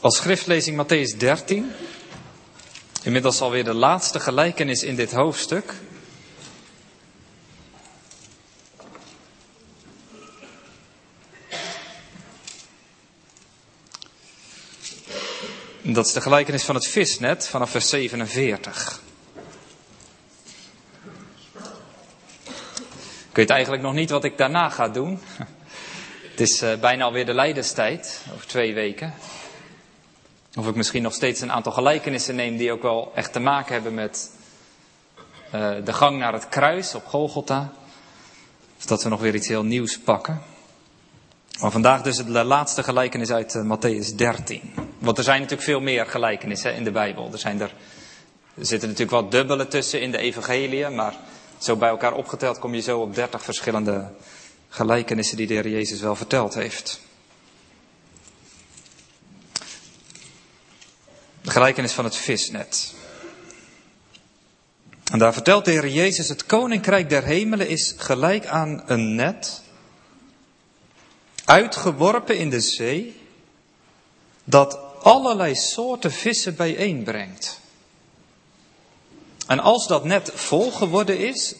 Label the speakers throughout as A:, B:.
A: Als schriftlezing Matthäus 13. Inmiddels alweer de laatste gelijkenis in dit hoofdstuk. Dat is de gelijkenis van het visnet vanaf vers 47. Ik weet eigenlijk nog niet wat ik daarna ga doen. Het is uh, bijna alweer de lijdenstijd, over twee weken. Of ik misschien nog steeds een aantal gelijkenissen neem die ook wel echt te maken hebben met uh, de gang naar het kruis op Golgotha. Of dat we nog weer iets heel nieuws pakken. Maar vandaag dus de laatste gelijkenis uit uh, Matthäus 13. Want er zijn natuurlijk veel meer gelijkenissen in de Bijbel. Er, zijn er, er zitten natuurlijk wat dubbele tussen in de evangeliën, maar zo bij elkaar opgeteld kom je zo op 30 verschillende gelijkenissen die de Heer Jezus wel verteld heeft. De gelijkenis van het visnet. En daar vertelt de Heer Jezus, het koninkrijk der hemelen is gelijk aan een net, uitgeworpen in de zee, dat allerlei soorten vissen bijeenbrengt. En als dat net vol geworden is,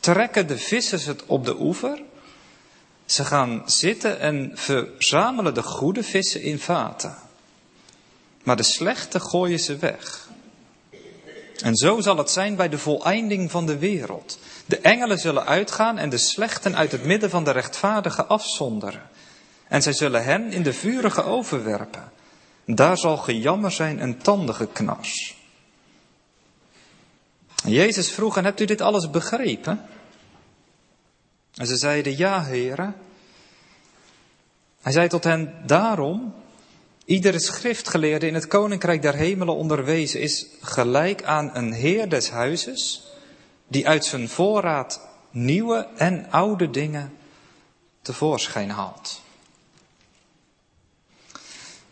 A: trekken de vissers het op de oever. Ze gaan zitten en verzamelen de goede vissen in vaten. Maar de slechte gooien ze weg. En zo zal het zijn bij de voleinding van de wereld. De engelen zullen uitgaan en de slechten uit het midden van de rechtvaardigen afzonderen. En zij zullen hen in de vurige overwerpen. Daar zal gejammer zijn en tandengeknars. Jezus vroeg, en hebt u dit alles begrepen? En ze zeiden, ja, heren. Hij zei tot hen, daarom, iedere schriftgeleerde in het koninkrijk der hemelen onderwezen is gelijk aan een heer des huizes, die uit zijn voorraad nieuwe en oude dingen tevoorschijn haalt.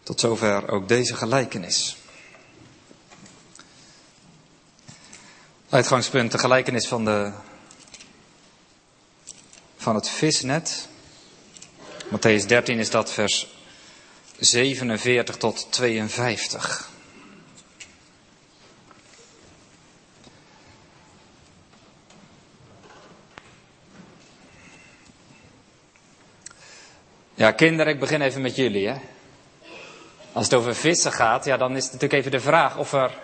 A: Tot zover ook deze gelijkenis. Uitgangspunt, de gelijkenis van, de, van het visnet. Matthäus 13 is dat vers 47 tot 52. Ja, kinderen, ik begin even met jullie. Hè. Als het over vissen gaat, ja, dan is het natuurlijk even de vraag of er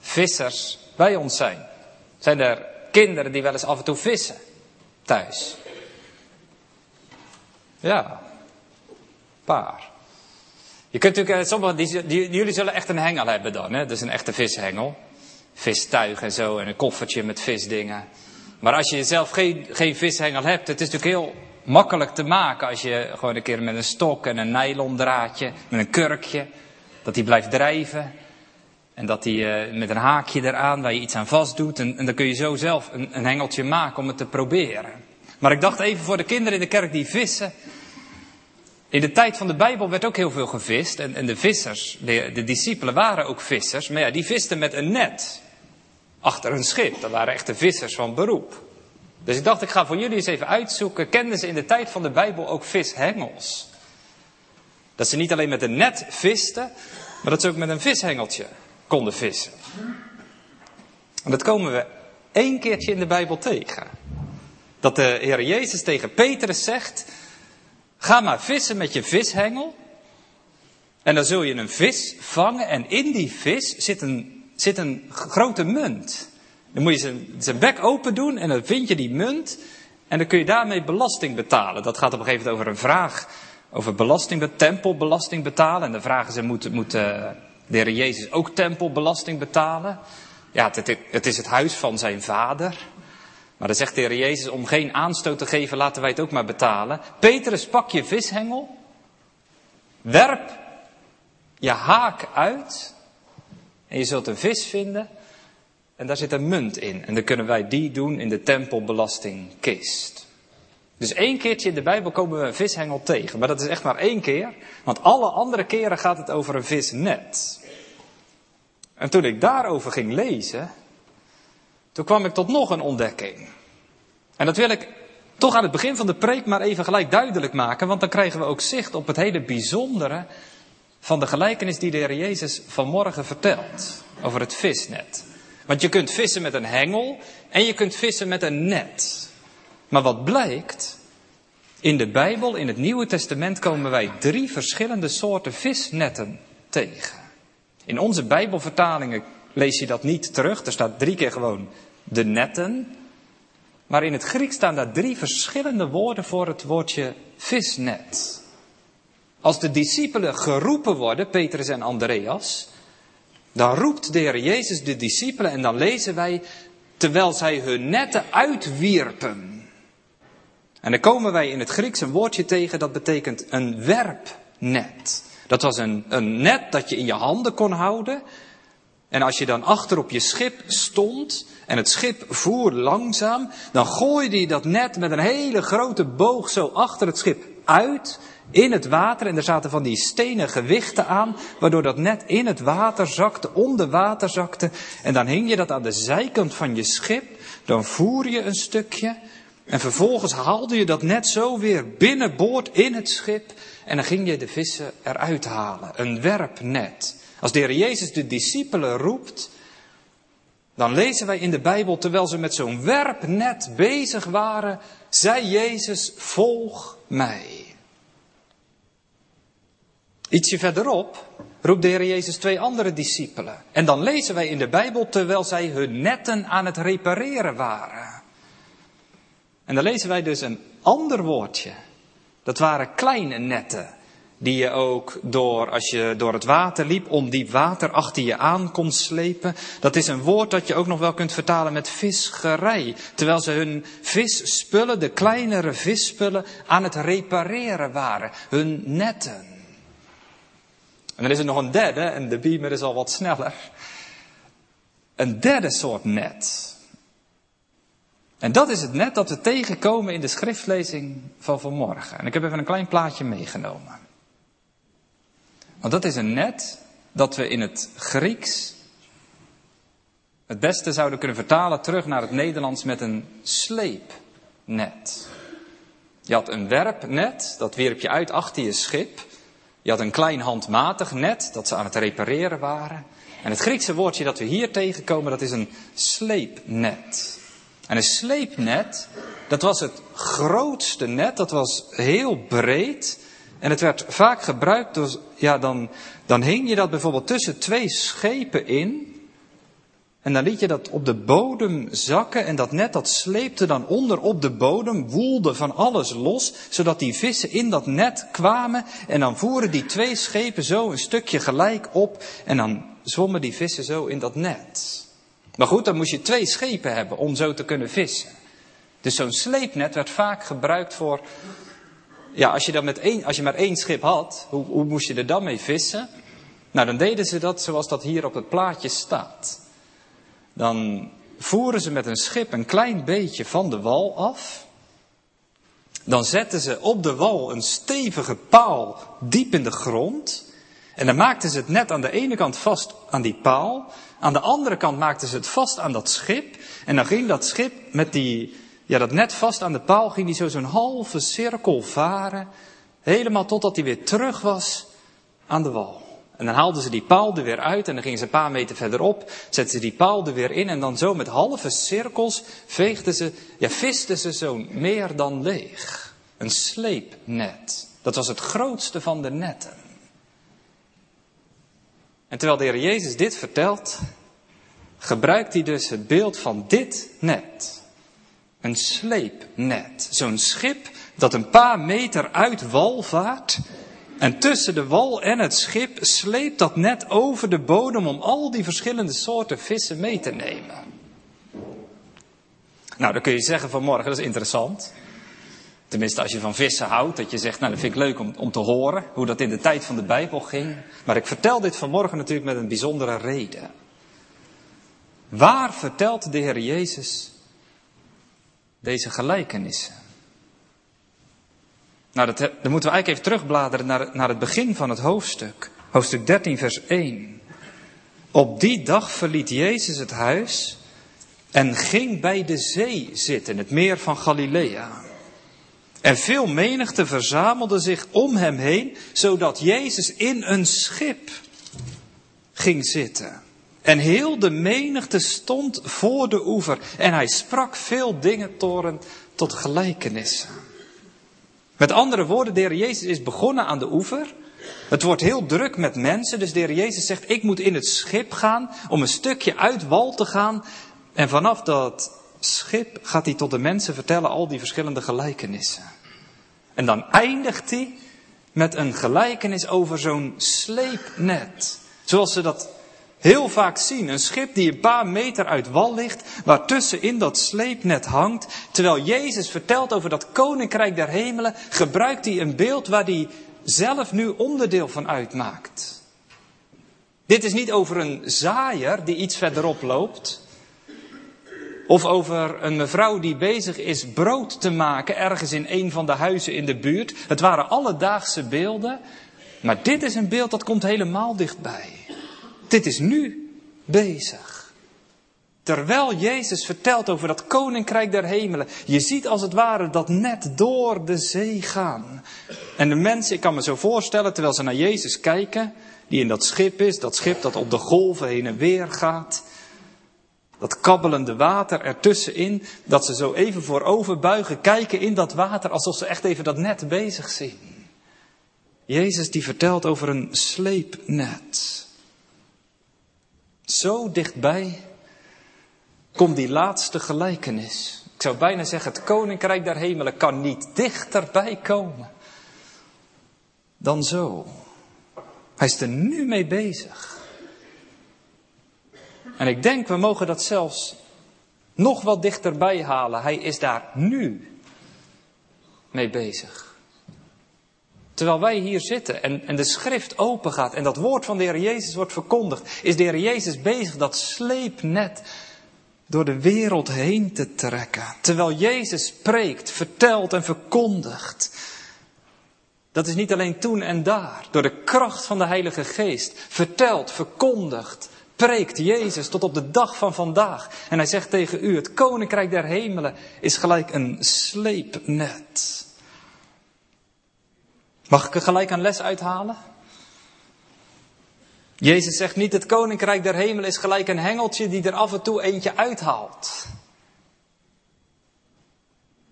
A: vissers bij ons zijn. Zijn er kinderen die wel eens af en toe vissen thuis? Ja, paar. Je kunt natuurlijk, sommigen, die, die, jullie zullen echt een hengel hebben dan, hè? Dus een echte vishengel. Vistuig en zo en een koffertje met visdingen. Maar als je zelf geen, geen vishengel hebt, het is natuurlijk heel makkelijk te maken als je gewoon een keer met een stok en een nylon draadje, met een kurkje, dat die blijft drijven. En dat die uh, met een haakje eraan waar je iets aan vast doet. En, en dan kun je zo zelf een, een hengeltje maken om het te proberen. Maar ik dacht even voor de kinderen in de kerk die vissen. In de tijd van de Bijbel werd ook heel veel gevist. En, en de vissers, de, de discipelen waren ook vissers. Maar ja, die visten met een net. Achter een schip. Dat waren echte vissers van beroep. Dus ik dacht, ik ga voor jullie eens even uitzoeken. Kenden ze in de tijd van de Bijbel ook vishengels? Dat ze niet alleen met een net visten, maar dat ze ook met een vishengeltje konden vissen. En dat komen we één keertje in de Bijbel tegen. Dat de Heer Jezus tegen Petrus zegt: Ga maar vissen met je vishengel. En dan zul je een vis vangen. En in die vis zit een, zit een grote munt. Dan moet je zijn, zijn bek open doen en dan vind je die munt. En dan kun je daarmee belasting betalen. Dat gaat op een gegeven moment over een vraag over belasting, tempelbelasting betalen. En de vraag is, moet, moet de Heer Jezus ook tempelbelasting betalen? Ja, het, het is het huis van zijn vader. Maar dan zegt de Heer Jezus, om geen aanstoot te geven, laten wij het ook maar betalen. Petrus, pak je vishengel. Werp je haak uit. En je zult een vis vinden. En daar zit een munt in. En dan kunnen wij die doen in de tempelbelastingkist. Dus één keertje in de Bijbel komen we een vishengel tegen. Maar dat is echt maar één keer. Want alle andere keren gaat het over een visnet. En toen ik daarover ging lezen. Toen kwam ik tot nog een ontdekking. En dat wil ik toch aan het begin van de preek maar even gelijk duidelijk maken. Want dan krijgen we ook zicht op het hele bijzondere van de gelijkenis die de Heer Jezus vanmorgen vertelt over het visnet. Want je kunt vissen met een hengel en je kunt vissen met een net. Maar wat blijkt, in de Bijbel, in het Nieuwe Testament, komen wij drie verschillende soorten visnetten tegen. In onze Bijbelvertalingen lees je dat niet terug. Er staat drie keer gewoon de netten. Maar in het Grieks staan daar drie verschillende woorden voor het woordje visnet. Als de discipelen geroepen worden, Petrus en Andreas, dan roept de Heer Jezus de discipelen en dan lezen wij, terwijl zij hun netten uitwierpen. En dan komen wij in het Grieks een woordje tegen dat betekent een werpnet. Dat was een, een net dat je in je handen kon houden. En als je dan achter op je schip stond en het schip voer langzaam, dan gooide je dat net met een hele grote boog zo achter het schip uit in het water. En er zaten van die stenen gewichten aan, waardoor dat net in het water zakte, onder water zakte. En dan hing je dat aan de zijkant van je schip, dan voer je een stukje. En vervolgens haalde je dat net zo weer binnenboord in het schip. En dan ging je de vissen eruit halen. Een werpnet. Als de Heer Jezus de discipelen roept, dan lezen wij in de Bijbel, terwijl ze met zo'n werpnet bezig waren, zei Jezus, volg mij. Ietsje verderop roept de Heer Jezus twee andere discipelen. En dan lezen wij in de Bijbel, terwijl zij hun netten aan het repareren waren. En dan lezen wij dus een ander woordje. Dat waren kleine netten. Die je ook door, als je door het water liep, om diep water achter je aan kon slepen. Dat is een woord dat je ook nog wel kunt vertalen met visgerij. Terwijl ze hun visspullen, de kleinere visspullen, aan het repareren waren. Hun netten. En dan is er nog een derde, en de beamer is al wat sneller. Een derde soort net. En dat is het net dat we tegenkomen in de schriftlezing van vanmorgen. En ik heb even een klein plaatje meegenomen. Want dat is een net dat we in het Grieks het beste zouden kunnen vertalen terug naar het Nederlands met een sleepnet. Je had een werpnet, dat wierp je uit achter je schip. Je had een klein handmatig net, dat ze aan het repareren waren. En het Griekse woordje dat we hier tegenkomen, dat is een sleepnet. En een sleepnet, dat was het grootste net, dat was heel breed. En het werd vaak gebruikt door, ja, dan, dan hing je dat bijvoorbeeld tussen twee schepen in. En dan liet je dat op de bodem zakken en dat net dat sleepte dan onder op de bodem, woelde van alles los, zodat die vissen in dat net kwamen en dan voeren die twee schepen zo een stukje gelijk op en dan zwommen die vissen zo in dat net. Maar goed, dan moest je twee schepen hebben om zo te kunnen vissen. Dus zo'n sleepnet werd vaak gebruikt voor, ja, als je, dan met één, als je maar één schip had, hoe, hoe moest je er dan mee vissen? Nou, dan deden ze dat zoals dat hier op het plaatje staat. Dan voeren ze met een schip een klein beetje van de wal af. Dan zetten ze op de wal een stevige paal diep in de grond. En dan maakten ze het net aan de ene kant vast aan die paal. Aan de andere kant maakten ze het vast aan dat schip. En dan ging dat schip met die, ja, dat net vast aan de paal, ging die zo zo'n halve cirkel varen. Helemaal totdat hij weer terug was aan de wal. En dan haalden ze die paal er weer uit en dan gingen ze een paar meter verderop, zetten ze die paal er weer in en dan zo met halve cirkels veegden ze, ja, visten ze zo meer dan leeg. Een sleepnet. Dat was het grootste van de netten. En terwijl de Heer Jezus dit vertelt, gebruikt hij dus het beeld van dit net. Een sleepnet. Zo'n schip dat een paar meter uit wal vaart en tussen de wal en het schip sleept dat net over de bodem om al die verschillende soorten vissen mee te nemen. Nou, dan kun je zeggen vanmorgen, dat is interessant. Tenminste, als je van vissen houdt, dat je zegt, nou, dat vind ik leuk om, om te horen, hoe dat in de tijd van de Bijbel ging. Maar ik vertel dit vanmorgen natuurlijk met een bijzondere reden. Waar vertelt de Heer Jezus deze gelijkenissen? Nou, dat, dan moeten we eigenlijk even terugbladeren naar, naar het begin van het hoofdstuk. Hoofdstuk 13, vers 1. Op die dag verliet Jezus het huis en ging bij de zee zitten, het meer van Galilea. En veel menigte verzamelde zich om hem heen, zodat Jezus in een schip ging zitten. En heel de menigte stond voor de oever. En hij sprak veel dingen toren tot gelijkenissen. Met andere woorden, de Jezus is begonnen aan de oever. Het wordt heel druk met mensen, dus de Jezus zegt, ik moet in het schip gaan om een stukje uit wal te gaan. En vanaf dat schip gaat hij tot de mensen vertellen al die verschillende gelijkenissen. En dan eindigt hij met een gelijkenis over zo'n sleepnet. Zoals ze dat heel vaak zien. Een schip die een paar meter uit wal ligt, waar tussenin dat sleepnet hangt. Terwijl Jezus vertelt over dat koninkrijk der hemelen, gebruikt hij een beeld waar hij zelf nu onderdeel van uitmaakt. Dit is niet over een zaaier die iets verderop loopt. Of over een mevrouw die bezig is brood te maken ergens in een van de huizen in de buurt. Het waren alledaagse beelden. Maar dit is een beeld dat komt helemaal dichtbij. Dit is nu bezig. Terwijl Jezus vertelt over dat koninkrijk der hemelen. Je ziet als het ware dat net door de zee gaan. En de mensen, ik kan me zo voorstellen, terwijl ze naar Jezus kijken, die in dat schip is, dat schip dat op de golven heen en weer gaat. Dat kabbelende water ertussenin, dat ze zo even voorover buigen, kijken in dat water alsof ze echt even dat net bezig zien. Jezus die vertelt over een sleepnet. Zo dichtbij komt die laatste gelijkenis. Ik zou bijna zeggen, het koninkrijk der hemelen kan niet dichterbij komen dan zo. Hij is er nu mee bezig. En ik denk, we mogen dat zelfs nog wat dichterbij halen. Hij is daar nu mee bezig. Terwijl wij hier zitten en, en de schrift open gaat en dat woord van de Heer Jezus wordt verkondigd, is de Heer Jezus bezig dat sleepnet door de wereld heen te trekken. Terwijl Jezus spreekt, vertelt en verkondigt. Dat is niet alleen toen en daar. Door de kracht van de Heilige Geest vertelt, verkondigt, preekt Jezus tot op de dag van vandaag. En hij zegt tegen u, het koninkrijk der hemelen is gelijk een sleepnet. Mag ik er gelijk een les uithalen? Jezus zegt niet, het koninkrijk der hemelen is gelijk een hengeltje die er af en toe eentje uithaalt.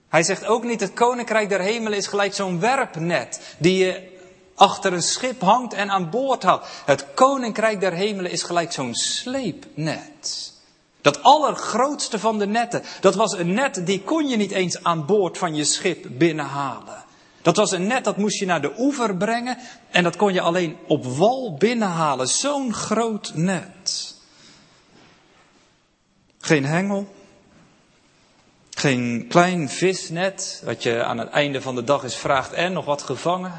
A: Hij zegt ook niet, het koninkrijk der hemelen is gelijk zo'n werpnet die je achter een schip hangt en aan boord houdt. Het koninkrijk der hemelen is gelijk zo'n sleepnet. Dat allergrootste van de netten, dat was een net die kon je niet eens aan boord van je schip binnenhalen. Dat was een net dat moest je naar de oever brengen en dat kon je alleen op wal binnenhalen. Zo'n groot net. Geen hengel, geen klein visnet, wat je aan het einde van de dag eens vraagt, en nog wat gevangen?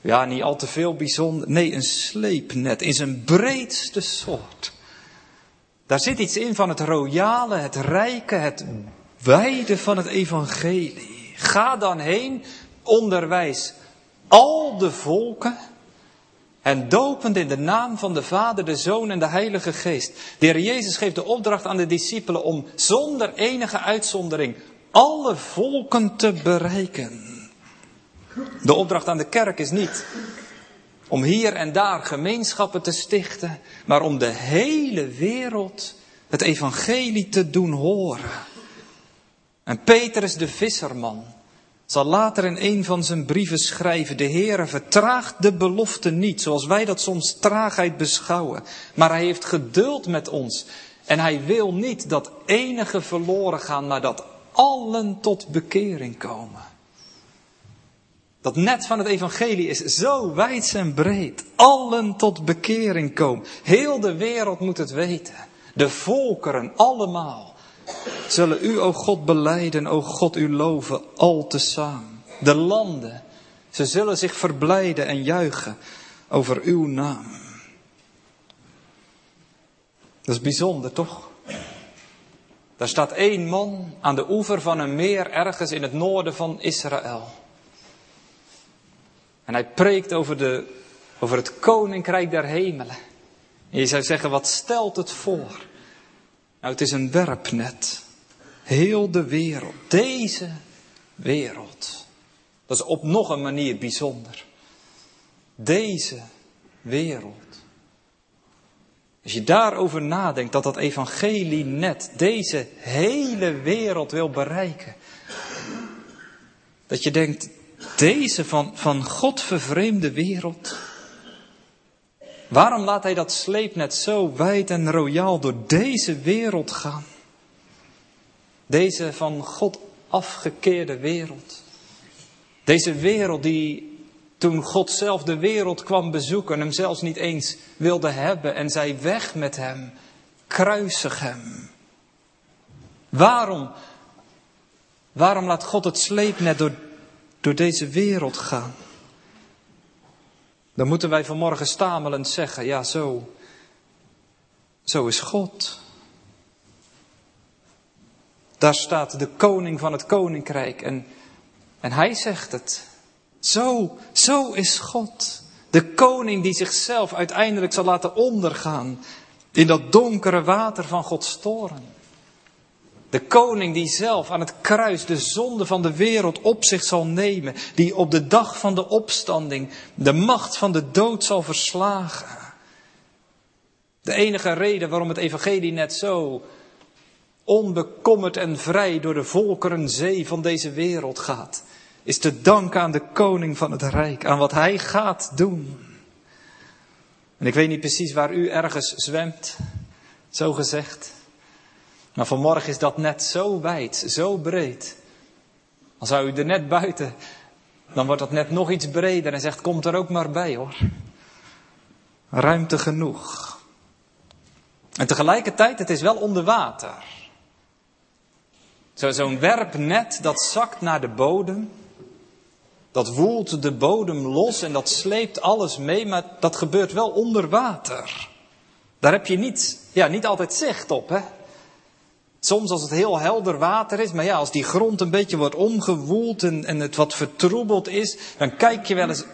A: Ja, niet al te veel bijzonder. Nee, een sleepnet in zijn breedste soort. Daar zit iets in van het royale, het rijke, het wijde van het evangelie. Ga dan heen, onderwijs al de volken en dopend in de naam van de Vader, de Zoon en de Heilige Geest. De Heer Jezus geeft de opdracht aan de discipelen om zonder enige uitzondering alle volken te bereiken. De opdracht aan de kerk is niet om hier en daar gemeenschappen te stichten, maar om de hele wereld het evangelie te doen horen. En Petrus de visserman zal later in een van zijn brieven schrijven, de Heere vertraagt de belofte niet, zoals wij dat soms traagheid beschouwen, maar hij heeft geduld met ons en hij wil niet dat enige verloren gaan, maar dat allen tot bekering komen. Dat net van het evangelie is zo wijd en breed. Allen tot bekering komen. Heel de wereld moet het weten. De volkeren allemaal zullen u, o God, beleiden, o God, u loven, al tezamen. De landen, ze zullen zich verblijden en juichen over uw naam. Dat is bijzonder, toch? Daar staat één man aan de oever van een meer ergens in het noorden van Israël. En hij preekt over, de, over het koninkrijk der hemelen. En je zou zeggen, wat stelt het voor? Nou, het is een werpnet. Heel de wereld, deze wereld. Dat is op nog een manier bijzonder. Deze wereld. Als je daarover nadenkt dat dat evangelie net deze hele wereld wil bereiken. Dat je denkt, deze van, van God vervreemde wereld. Waarom laat hij dat sleepnet zo wijd en royaal door deze wereld gaan? Deze van God afgekeerde wereld. Deze wereld die toen God zelf de wereld kwam bezoeken, hem zelfs niet eens wilde hebben en zei weg met hem, kruisig hem. Waarom, waarom laat God het sleepnet door, door deze wereld gaan? Dan moeten wij vanmorgen stamelend zeggen, ja zo, zo is God. Daar staat de koning van het koninkrijk en, en hij zegt het. Zo, zo is God. De koning die zichzelf uiteindelijk zal laten ondergaan in dat donkere water van Gods toren. De koning die zelf aan het kruis de zonde van de wereld op zich zal nemen, die op de dag van de opstanding de macht van de dood zal verslagen. De enige reden waarom het evangelie net zo onbekommerd en vrij door de volkerenzee van deze wereld gaat, is te danken aan de koning van het rijk, aan wat hij gaat doen. En ik weet niet precies waar u ergens zwemt, zo gezegd. Maar vanmorgen is dat net zo wijd, zo breed. Dan zou u er net buiten, dan wordt dat net nog iets breder en zegt, komt er ook maar bij hoor. Ruimte genoeg. En tegelijkertijd, het is wel onder water. Zo'n werpnet dat zakt naar de bodem. Dat woelt de bodem los en dat sleept alles mee, maar dat gebeurt wel onder water. Daar heb je niet, ja, niet altijd zicht op. Hè? Soms als het heel helder water is, maar ja, als die grond een beetje wordt omgewoeld en, het wat vertroebeld is, dan kijk je wel eens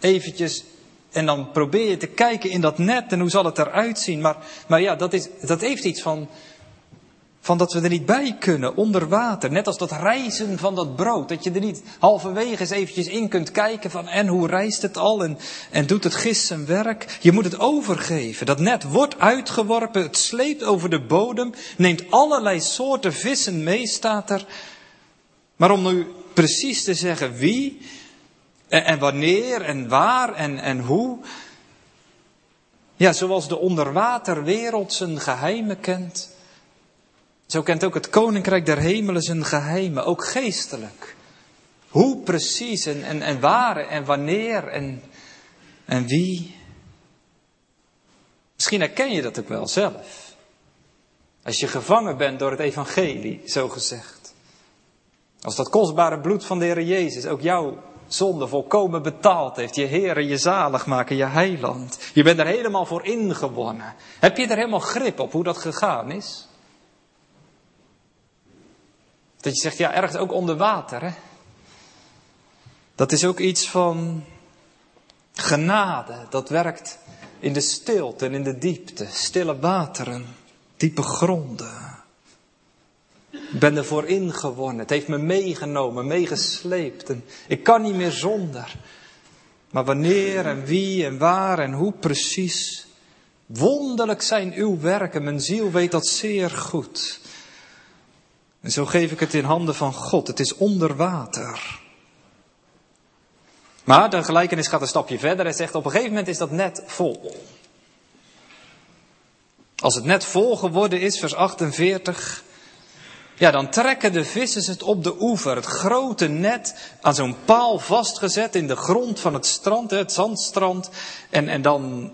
A: eventjes en dan probeer je te kijken in dat net en hoe zal het eruit zien. Maar, maar ja, dat, is, dat heeft iets van, van dat we er niet bij kunnen, onder water. Net als dat reizen van dat brood. Dat je er niet halverwege eens eventjes in kunt kijken van en hoe reist het al en, en doet het gist zijn werk. Je moet het overgeven. Dat net wordt uitgeworpen, het sleept over de bodem, neemt allerlei soorten vissen mee, staat er. Maar om nu precies te zeggen wie en, en wanneer en waar en, en hoe. Ja, zoals de onderwaterwereld zijn geheimen kent zo kent ook het koninkrijk der hemelen zijn geheimen, ook geestelijk. Hoe precies en, en, en waar en wanneer en, en wie. Misschien herken je dat ook wel zelf. Als je gevangen bent door het evangelie, zo gezegd. Als dat kostbare bloed van de Heer Jezus ook jouw zonde volkomen betaald heeft. Je Heer, je zalig maken, je heiland. Je bent er helemaal voor ingewonnen. Heb je er helemaal grip op hoe dat gegaan is? Dat je zegt, ja, ergens ook onder water. Hè? Dat is ook iets van genade. Dat werkt in de stilte en in de diepte. Stille wateren, diepe gronden. Ik ben ervoor ingewonnen. Het heeft me meegenomen, meegesleept. En ik kan niet meer zonder. Maar wanneer en wie en waar en hoe precies. Wonderlijk zijn uw werken. Mijn ziel weet dat zeer goed. En zo geef ik het in handen van God. Het is onder water. Maar de gelijkenis gaat een stapje verder en zegt op een gegeven moment is dat net vol. Als het net vol geworden is, vers 48, ja, dan trekken de vissers het op de oever. Het grote net aan zo'n paal vastgezet in de grond van het strand, het zandstrand. En, en dan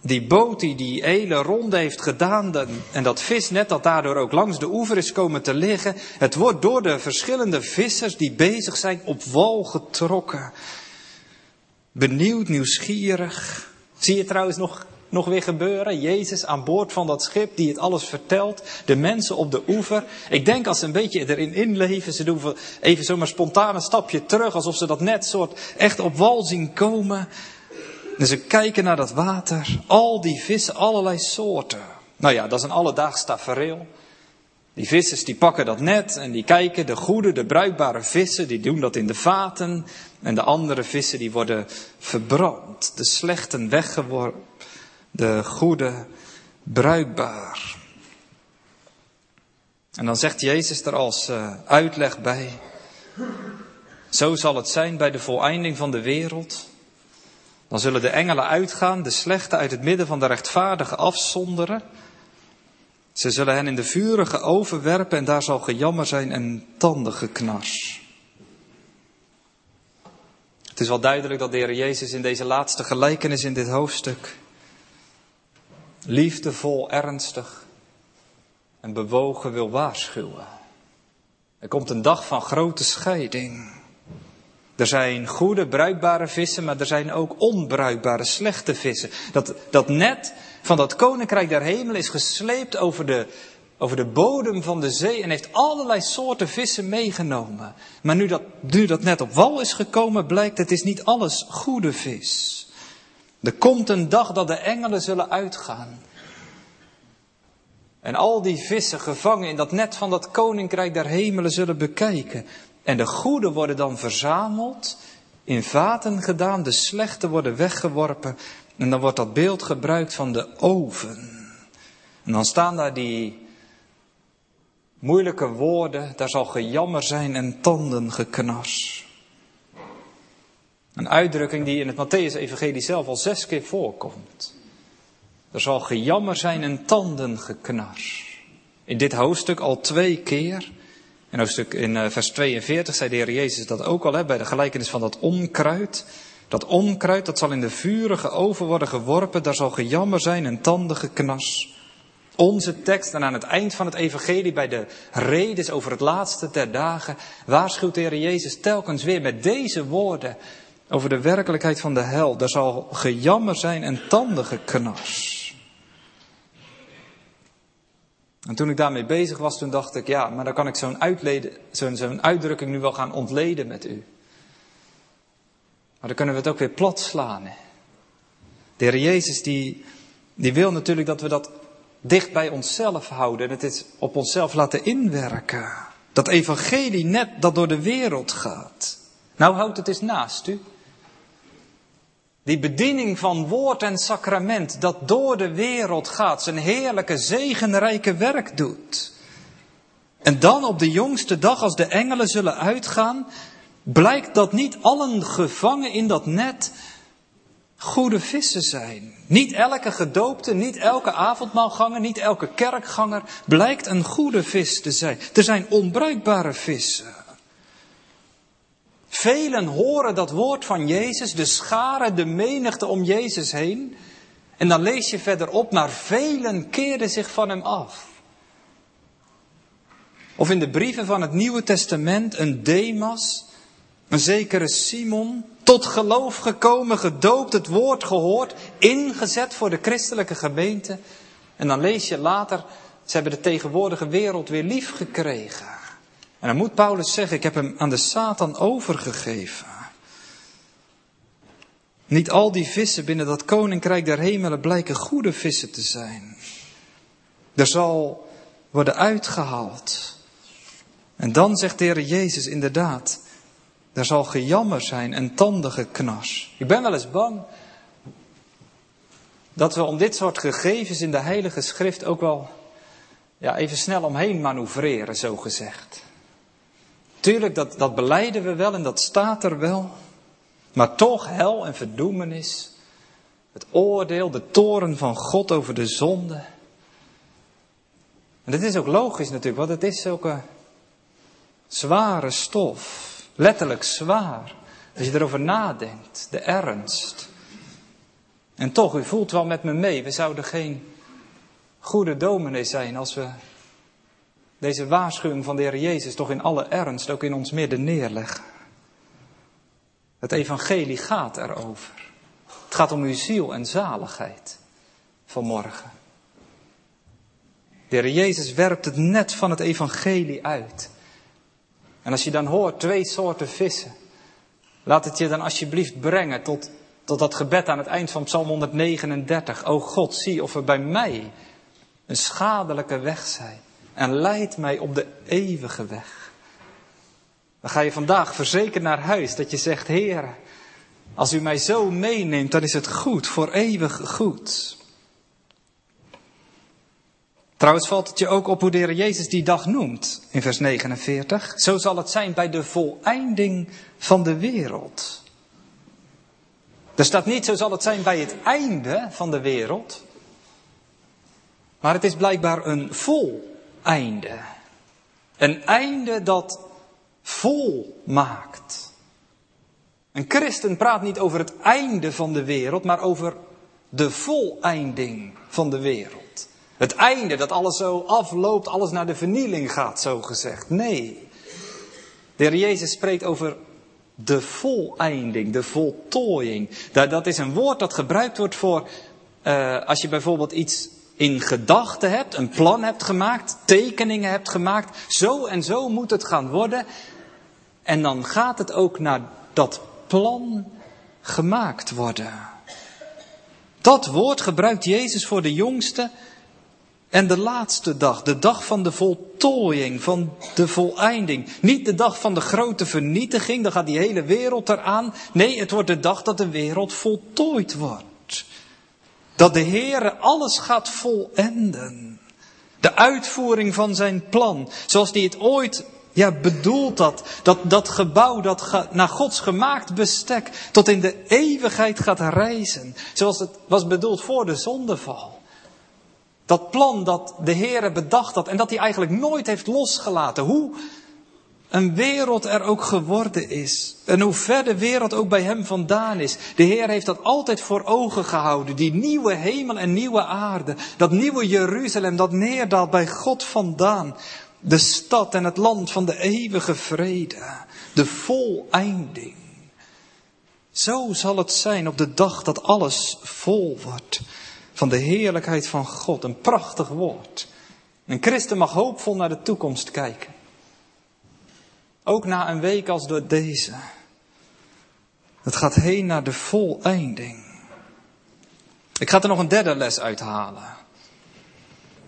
A: die boot die die hele ronde heeft gedaan en dat visnet dat daardoor ook langs de oever is komen te liggen, het wordt door de verschillende vissers die bezig zijn op wal getrokken. Benieuwd, nieuwsgierig. Zie je trouwens nog, nog weer gebeuren? Jezus aan boord van dat schip die het alles vertelt. De mensen op de oever. Ik denk als ze een beetje erin inleven, ze doen even zomaar spontaan een stapje terug, alsof ze dat net soort echt op wal zien komen. En ze kijken naar dat water, al die vissen, allerlei soorten. Nou ja, dat is een alledaags tafereel. Die vissers die pakken dat net en die kijken, de goede, de bruikbare vissen, die doen dat in de vaten. En de andere vissen die worden verbrand. De slechten weggeworpen, de goede bruikbaar. En dan zegt Jezus er als uh, uitleg bij. Zo zal het zijn bij de voleinding van de wereld. Dan zullen de engelen uitgaan, de slechte uit het midden van de rechtvaardige afzonderen. Ze zullen hen in de vurige oven werpen en daar zal gejammer zijn en tandengeknars. Het is wel duidelijk dat de Heer Jezus in deze laatste gelijkenis in dit hoofdstuk liefdevol, ernstig en bewogen wil waarschuwen. Er komt een dag van grote scheiding. Er zijn goede, bruikbare vissen, maar er zijn ook onbruikbare, slechte vissen. Dat, dat net van dat koninkrijk der hemel is gesleept over de, over de bodem van de zee en heeft allerlei soorten vissen meegenomen. Maar nu dat, nu dat net op wal is gekomen, blijkt het is niet alles goede vis. Er komt een dag dat de engelen zullen uitgaan. En al die vissen gevangen in dat net van dat koninkrijk der hemelen zullen bekijken. En de goede worden dan verzameld, in vaten gedaan, de slechte worden weggeworpen. En dan wordt dat beeld gebruikt van de oven. En dan staan daar die moeilijke woorden, daar zal gejammer zijn en tanden geknars. Een uitdrukking die in het Matthäus-evangelie zelf al zes keer voorkomt. Er zal gejammer zijn en tanden geknars. In dit hoofdstuk al twee keer. In hoofdstuk in eh, vers 42 zei de Heer Jezus dat ook al hè, bij de gelijkenis van dat onkruid. Dat onkruid dat zal in de vurige oven worden geworpen. Daar zal gejammer zijn en tanden geknars. Onze tekst en aan het eind van het evangelie bij de redes over het laatste der dagen waarschuwt de Heer Jezus telkens weer met deze woorden over de werkelijkheid van de hel. Er zal gejammer zijn en tanden geknars. En toen ik daarmee bezig was, toen dacht ik, ja, maar dan kan ik zo'n zo'n uitdrukking nu wel gaan ontleden met u. Maar dan kunnen we het ook weer plat slaan. Hè? De Heer Jezus die, die wil natuurlijk dat we dat dicht bij onszelf houden en het is op onszelf laten inwerken. Dat evangelie net dat door de wereld gaat. Nou houdt het eens naast u. Die bediening van woord en sacrament dat door de wereld gaat, zijn heerlijke, zegenrijke werk doet. En dan op de jongste dag, als de engelen zullen uitgaan, blijkt dat niet allen gevangen in dat net goede vissen zijn. Niet elke gedoopte, niet elke avondmaalganger, niet elke kerkganger blijkt een goede vis te zijn. Er zijn onbruikbare vissen. Velen horen dat woord van Jezus, de scharen, de menigte om Jezus heen. En dan lees je verderop, maar velen keerden zich van hem af. Of in de brieven van het Nieuwe Testament een Demas, een zekere Simon, tot geloof gekomen, gedoopt, het woord gehoord, ingezet voor de christelijke gemeente. En dan lees je later, ze hebben de tegenwoordige wereld weer lief gekregen. En dan moet Paulus zeggen, ik heb hem aan de Satan overgegeven. Niet al die vissen binnen dat koninkrijk der hemelen blijken goede vissen te zijn. Er zal worden uitgehaald. En dan zegt de Heer Jezus inderdaad, er zal gejammer zijn en tanden geknars. Ik ben wel eens bang dat we om dit soort gegevens in de Heilige Schrift ook wel ja, even snel omheen manoeuvreren, zo gezegd. Tuurlijk, dat, dat beleiden we wel en dat staat er wel. Maar toch hel en verdoemenis. Het oordeel, de toren van God over de zonde. En dat is ook logisch natuurlijk, want het is zulke zware stof. Letterlijk zwaar. Als je erover nadenkt, de ernst. En toch, u voelt wel met me mee, we zouden geen goede dominee zijn als we deze waarschuwing van de Heer Jezus toch in alle ernst ook in ons midden neerleggen. Het evangelie gaat erover. Het gaat om uw ziel en zaligheid vanmorgen. De Heer Jezus werpt het net van het evangelie uit. En als je dan hoort twee soorten vissen, laat het je dan alsjeblieft brengen tot, tot dat gebed aan het eind van Psalm 139. O God, zie of er bij mij een schadelijke weg zijn en leid mij op de eeuwige weg. Dan ga je vandaag verzekerd naar huis dat je zegt, Heer, als u mij zo meeneemt, dan is het goed, voor eeuwig goed. Trouwens valt het je ook op hoe de Heer Jezus die dag noemt in vers 49. Zo zal het zijn bij de voleinding van de wereld. Er staat niet zo zal het zijn bij het einde van de wereld. Maar het is blijkbaar een vol einde. Een einde dat vol maakt. Een christen praat niet over het einde van de wereld, maar over de voleinding van de wereld. Het einde dat alles zo afloopt, alles naar de vernieling gaat, zo gezegd. Nee. De heer Jezus spreekt over de voleinding, de voltooiing. Dat is een woord dat gebruikt wordt voor uh, als je bijvoorbeeld iets in gedachten hebt, een plan hebt gemaakt, tekeningen hebt gemaakt. Zo en zo moet het gaan worden. En dan gaat het ook naar dat plan gemaakt worden. Dat woord gebruikt Jezus voor de jongste en de laatste dag, de dag van de voltooiing, van de voleinding. Niet de dag van de grote vernietiging, dan gaat die hele wereld eraan. Nee, het wordt de dag dat de wereld voltooid wordt. Dat de Heere alles gaat volenden. De uitvoering van zijn plan, zoals hij het ooit ja, bedoeld had. Dat, dat gebouw dat naar Gods gemaakt bestek tot in de eeuwigheid gaat reizen. Zoals het was bedoeld voor de zondeval. Dat plan dat de Heer bedacht had en dat hij eigenlijk nooit heeft losgelaten. Hoe een wereld er ook geworden is. En hoe ver de wereld ook bij hem vandaan is. De Heer heeft dat altijd voor ogen gehouden. Die nieuwe hemel en nieuwe aarde. Dat nieuwe Jeruzalem dat neerdaalt bij God vandaan. De stad en het land van de eeuwige vrede. De voleinding. Zo zal het zijn op de dag dat alles vol wordt van de heerlijkheid van God. Een prachtig woord. Een christen mag hoopvol naar de toekomst kijken. Ook na een week als door deze. Het gaat heen naar de voleinding. Ik ga er nog een derde les uithalen.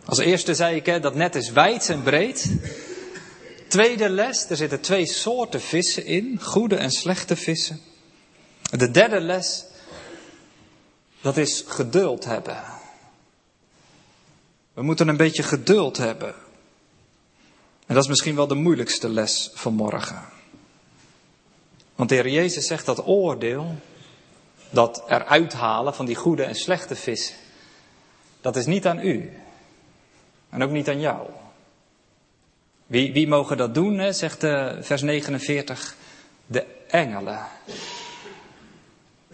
A: Als eerste zei ik hè, dat net is wijd en breed. Tweede les, er zitten twee soorten vissen in, goede en slechte vissen. De derde les, dat is geduld hebben. We moeten een beetje geduld hebben. En dat is misschien wel de moeilijkste les van morgen. Want de Heer Jezus zegt dat oordeel, dat eruit halen van die goede en slechte vissen, dat is niet aan u. En ook niet aan jou. Wie, wie mogen dat doen, hè? zegt de, vers 49. De engelen.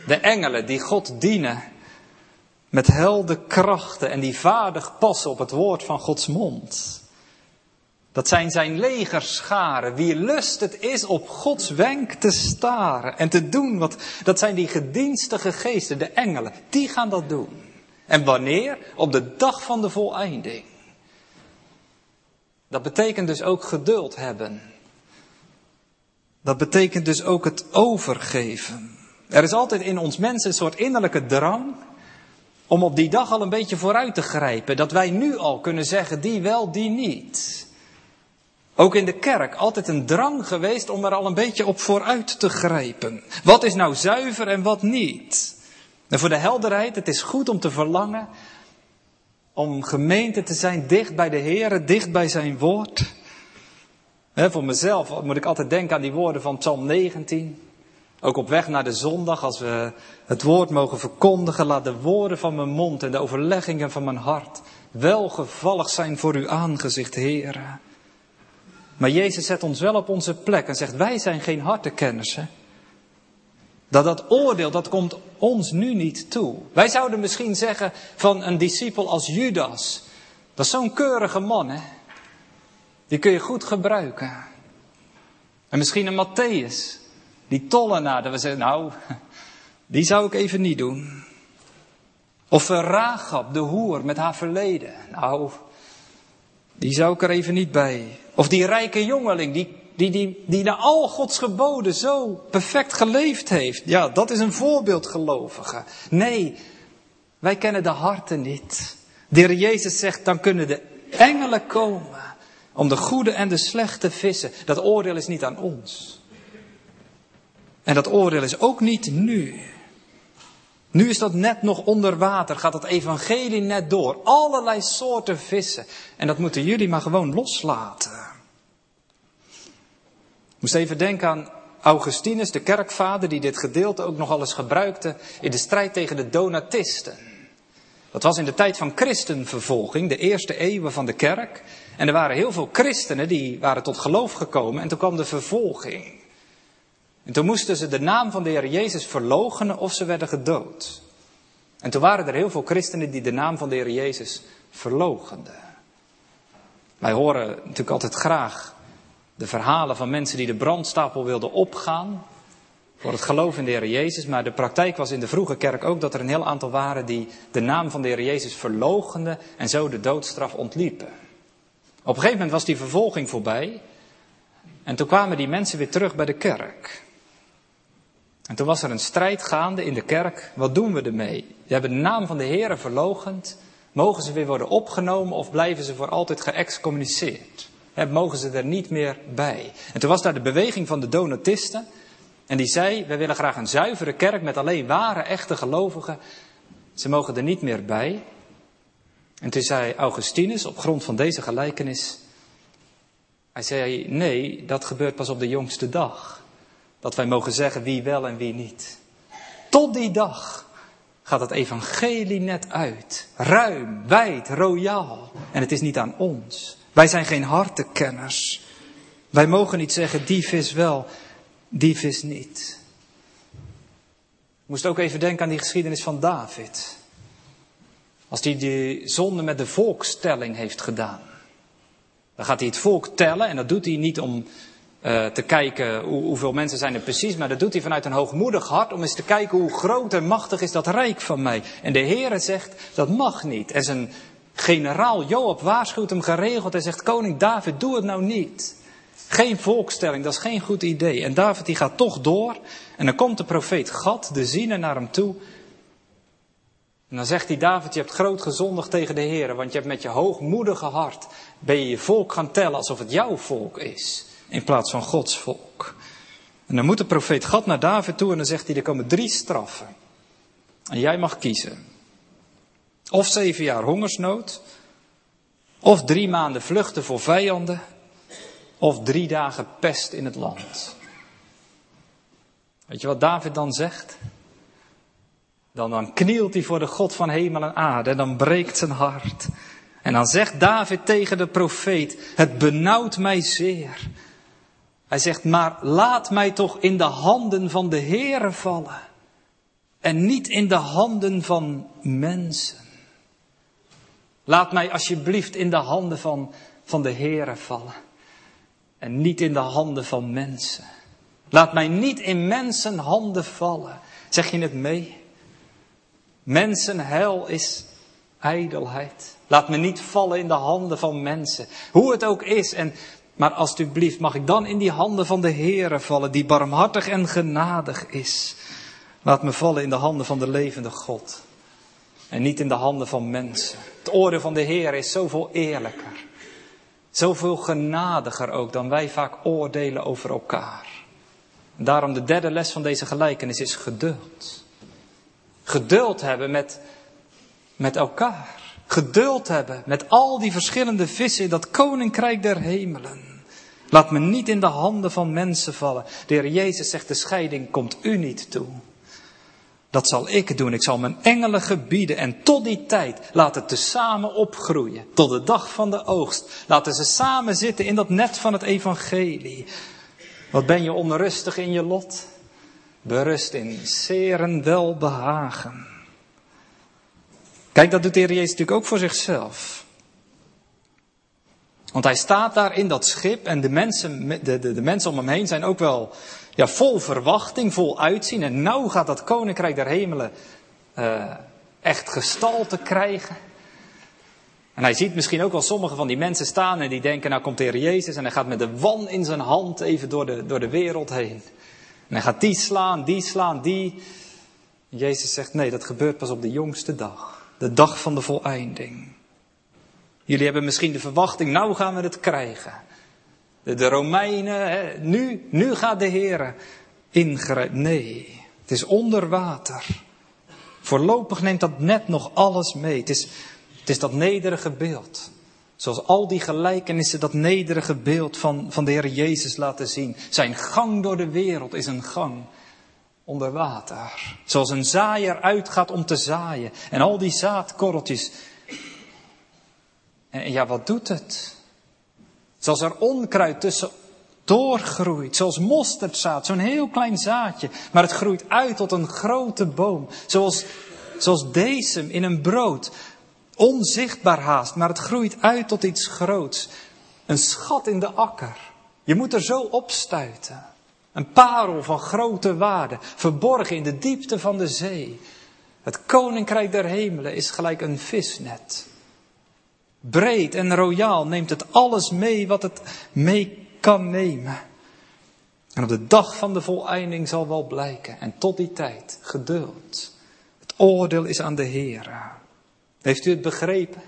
A: De engelen die God dienen met helde krachten en die vaardig passen op het woord van Gods mond. Dat zijn zijn legerscharen, wie lust het is op Gods wenk te staren en te doen wat, dat zijn die gedienstige geesten, de engelen, die gaan dat doen. En wanneer? Op de dag van de voleinding. Dat betekent dus ook geduld hebben. Dat betekent dus ook het overgeven. Er is altijd in ons mensen een soort innerlijke drang om op die dag al een beetje vooruit te grijpen. Dat wij nu al kunnen zeggen, die wel, die niet. Ook in de kerk altijd een drang geweest om er al een beetje op vooruit te grijpen. Wat is nou zuiver en wat niet? En voor de helderheid, het is goed om te verlangen om gemeente te zijn dicht bij de Heer, dicht bij zijn woord. voor mezelf moet ik altijd denken aan die woorden van Psalm 19. Ook op weg naar de zondag, als we het woord mogen verkondigen, laat de woorden van mijn mond en de overleggingen van mijn hart welgevallig zijn voor uw aangezicht, Heer. Maar Jezus zet ons wel op onze plek en zegt, wij zijn geen hartekenners. Dat dat oordeel, dat komt ons nu niet toe. Wij zouden misschien zeggen van een discipel als Judas. Dat is zo'n keurige man, hè. Die kun je goed gebruiken. En misschien een Matthäus. Die tollenaar, dat we zeggen, nou, die zou ik even niet doen. Of een Ragab, de hoer met haar verleden. Nou, die zou ik er even niet bij. Of die rijke jongeling, die, die, die, die naar al Gods geboden zo perfect geleefd heeft. Ja, dat is een voorbeeldgelovige. Nee, wij kennen de harten niet. De Jezus zegt, dan kunnen de engelen komen. Om de goede en de slechte vissen. Dat oordeel is niet aan ons. En dat oordeel is ook niet nu. Nu is dat net nog onder water, gaat dat evangelie net door. Allerlei soorten vissen. En dat moeten jullie maar gewoon loslaten. Moest even denken aan Augustinus, de kerkvader, die dit gedeelte ook nog eens gebruikte in de strijd tegen de Donatisten. Dat was in de tijd van christenvervolging, de eerste eeuwen van de kerk. En er waren heel veel christenen die waren tot geloof gekomen en toen kwam de vervolging. En toen moesten ze de naam van de Heer Jezus verloochenen of ze werden gedood. En toen waren er heel veel christenen die de naam van de Heer Jezus verloochenden. Wij horen natuurlijk altijd graag de verhalen van mensen die de brandstapel wilden opgaan voor het geloof in de Heer Jezus. Maar de praktijk was in de vroege kerk ook dat er een heel aantal waren die de naam van de Heer Jezus verloochenden en zo de doodstraf ontliepen. Op een gegeven moment was die vervolging voorbij en toen kwamen die mensen weer terug bij de kerk. En toen was er een strijd gaande in de kerk. Wat doen we ermee? We hebben de naam van de Heer verlogend. Mogen ze weer worden opgenomen of blijven ze voor altijd geëxcommuniceerd? Mogen ze er niet meer bij? En toen was daar de beweging van de Donatisten. En die zei: Wij willen graag een zuivere kerk met alleen ware, echte gelovigen. Ze mogen er niet meer bij. En toen zei Augustinus op grond van deze gelijkenis: Hij zei: Nee, dat gebeurt pas op de jongste dag. Dat wij mogen zeggen wie wel en wie niet. Tot die dag gaat het evangelie net uit. Ruim, wijd, royaal. En het is niet aan ons. Wij zijn geen hartekenners. Wij mogen niet zeggen die vis wel, die vis niet. Ik moest ook even denken aan die geschiedenis van David. Als hij die zonde met de volkstelling heeft gedaan. Dan gaat hij het volk tellen en dat doet hij niet om uh, te kijken hoe, hoeveel mensen zijn er precies, maar dat doet hij vanuit een hoogmoedig hart om eens te kijken hoe groot en machtig is dat rijk van mij. En de Heere zegt, dat mag niet. En zijn generaal Joab waarschuwt hem geregeld en zegt, koning David, doe het nou niet. Geen volkstelling, dat is geen goed idee. En David die gaat toch door en dan komt de profeet Gad, de ziener, naar hem toe. En dan zegt hij, David, je hebt groot gezondigd tegen de Heer, want je hebt met je hoogmoedige hart, ben je je volk gaan tellen alsof het jouw volk is in plaats van Gods volk. En dan moet de profeet Gad naar David toe en dan zegt hij, er komen drie straffen. En jij mag kiezen. Of zeven jaar hongersnood, of drie maanden vluchten voor vijanden, of drie dagen pest in het land. Weet je wat David dan zegt? Dan, knielt hij voor de God van hemel en aarde en dan breekt zijn hart. En dan zegt David tegen de profeet, het benauwt mij zeer hij zegt, maar laat mij toch in de handen van de Heere vallen. En niet in de handen van mensen. Laat mij alsjeblieft in de handen van, van de Heere vallen. En niet in de handen van mensen. Laat mij niet in mensen handen vallen. Zeg je het mee? Mensenhel is ijdelheid. Laat me niet vallen in de handen van mensen. Hoe het ook is. En maar alstublieft, mag ik dan in die handen van de Heere vallen, die barmhartig en genadig is. Laat me vallen in de handen van de levende God. En niet in de handen van mensen. Het oordeel van de Heer is zoveel eerlijker. Zoveel genadiger ook dan wij vaak oordelen over elkaar. daarom de derde les van deze gelijkenis is geduld. Geduld hebben met, met elkaar. Geduld hebben met al die verschillende vissen in dat koninkrijk der hemelen. Laat me niet in de handen van mensen vallen. De Heer Jezus zegt, de scheiding komt u niet toe. Dat zal ik doen. Ik zal mijn engelen gebieden. En tot die tijd laat het tezamen opgroeien. Tot de dag van de oogst. Laten ze samen zitten in dat net van het evangelie. Wat ben je onrustig in je lot? Berust in zeren welbehagen. Kijk, dat doet de Heer Jezus natuurlijk ook voor zichzelf. Want hij staat daar in dat schip en de mensen, de, de, de mensen om hem heen zijn ook wel ja, vol verwachting, vol uitzien. En nou gaat dat koninkrijk der hemelen uh, echt gestalte krijgen. En hij ziet misschien ook wel sommige van die mensen staan en die denken, nou komt de Heer Jezus en hij gaat met de wan in zijn hand even door de, door de wereld heen. En hij gaat die slaan, die slaan, die. En Jezus zegt, nee, dat gebeurt pas op de jongste dag. De dag van de voleinding. Jullie hebben misschien de verwachting, nou gaan we het krijgen. De, Romeinen, nu, nu gaat de Heer ingrijpen. Nee, het is onder water. Voorlopig neemt dat net nog alles mee. Het is, het is dat nederige beeld. Zoals al die gelijkenissen dat nederige beeld van, van de Heer Jezus laten zien. Zijn gang door de wereld is een gang onder water. Zoals een zaaier uitgaat om te zaaien. En al die zaadkorreltjes. En ja, wat doet het? Zoals er onkruid tussen doorgroeit. Zoals mosterdzaad, zo'n heel klein zaadje. Maar het groeit uit tot een grote boom. Zoals, zoals deze in een brood. Onzichtbaar haast, maar het groeit uit tot iets groots. Een schat in de akker. Je moet er zo op stuiten. Een parel van grote waarde, verborgen in de diepte van de zee. Het koninkrijk der hemelen is gelijk een visnet. Breed en royaal neemt het alles mee wat het mee kan nemen. En op de dag van de voleinding zal wel blijken. En tot die tijd, geduld. Het oordeel is aan de Heer. Heeft u het begrepen?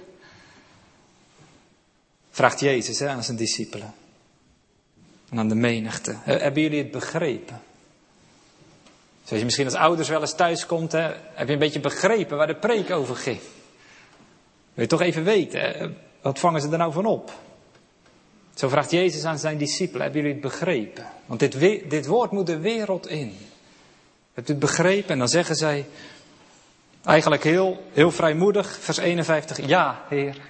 A: Vraagt Jezus hè, aan zijn discipelen. En aan de menigte. Hebben jullie het begrepen? Zoals je misschien als ouders wel eens thuis komt, heb je een beetje begrepen waar de preek over ging. Wil je toch even weten, hè? wat vangen ze er nou van op? Zo vraagt Jezus aan zijn discipelen, hebben jullie het begrepen? Want dit, dit woord moet de wereld in. Hebt u het begrepen? En dan zeggen zij, eigenlijk heel, heel vrijmoedig, vers 51, ja, Heer. We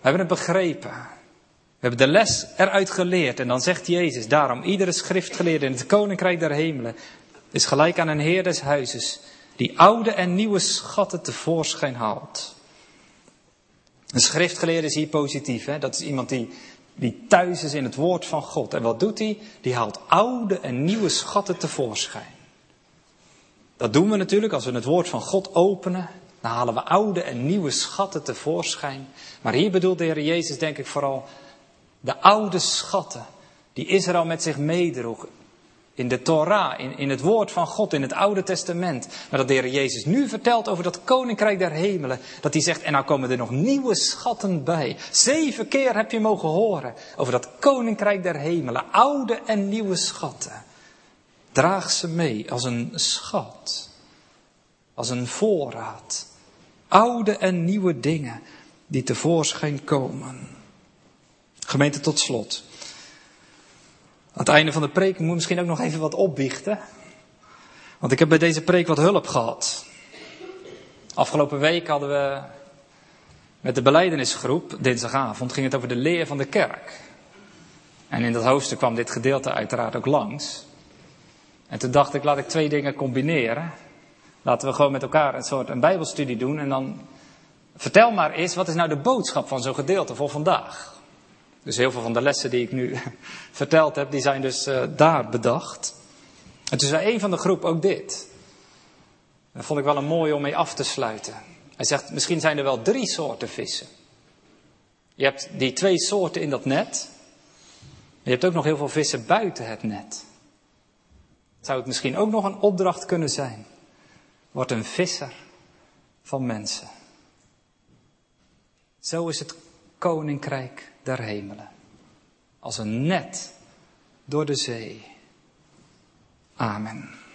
A: hebben het begrepen. We hebben de les eruit geleerd. En dan zegt Jezus, daarom, iedere schriftgeleerde in het koninkrijk der hemelen is gelijk aan een heer des huizes, die oude en nieuwe schatten tevoorschijn haalt. Een schriftgeleerde is hier positief. Hè? Dat is iemand die, die thuis is in het woord van God. En wat doet hij? Die haalt oude en nieuwe schatten tevoorschijn. Dat doen we natuurlijk als we het woord van God openen. Dan halen we oude en nieuwe schatten tevoorschijn. Maar hier bedoelt de Heer Jezus denk ik vooral de oude schatten die Israël met zich meedroeg in de Torah, in, in het woord van God, in het Oude Testament. Maar dat de Heer Jezus nu vertelt over dat koninkrijk der hemelen. Dat hij zegt, en nou komen er nog nieuwe schatten bij. Zeven keer heb je mogen horen over dat koninkrijk der hemelen. Oude en nieuwe schatten. Draag ze mee als een schat. Als een voorraad. Oude en nieuwe dingen die tevoorschijn komen. Gemeente tot slot. Aan het einde van de preek moet ik misschien ook nog even wat opbiechten. Want ik heb bij deze preek wat hulp gehad. Afgelopen week hadden we met de beleidenisgroep, dinsdagavond, ging het over de leer van de kerk. En in dat hoofdstuk kwam dit gedeelte uiteraard ook langs. En toen dacht ik, laat ik twee dingen combineren. Laten we gewoon met elkaar een soort een bijbelstudie doen. En dan vertel maar eens, wat is nou de boodschap van zo'n gedeelte voor vandaag? Dus heel veel van de lessen die ik nu verteld heb, die zijn dus uh, daar bedacht. En toen zei een van de groep ook dit. Dat vond ik wel een mooi om mee af te sluiten. Hij zegt, misschien zijn er wel drie soorten vissen. Je hebt die twee soorten in dat net. Maar je hebt ook nog heel veel vissen buiten het net. Zou het misschien ook nog een opdracht kunnen zijn? Word een visser van mensen. Zo is het koninkrijk der hemelen. Als een net door de zee. Amen.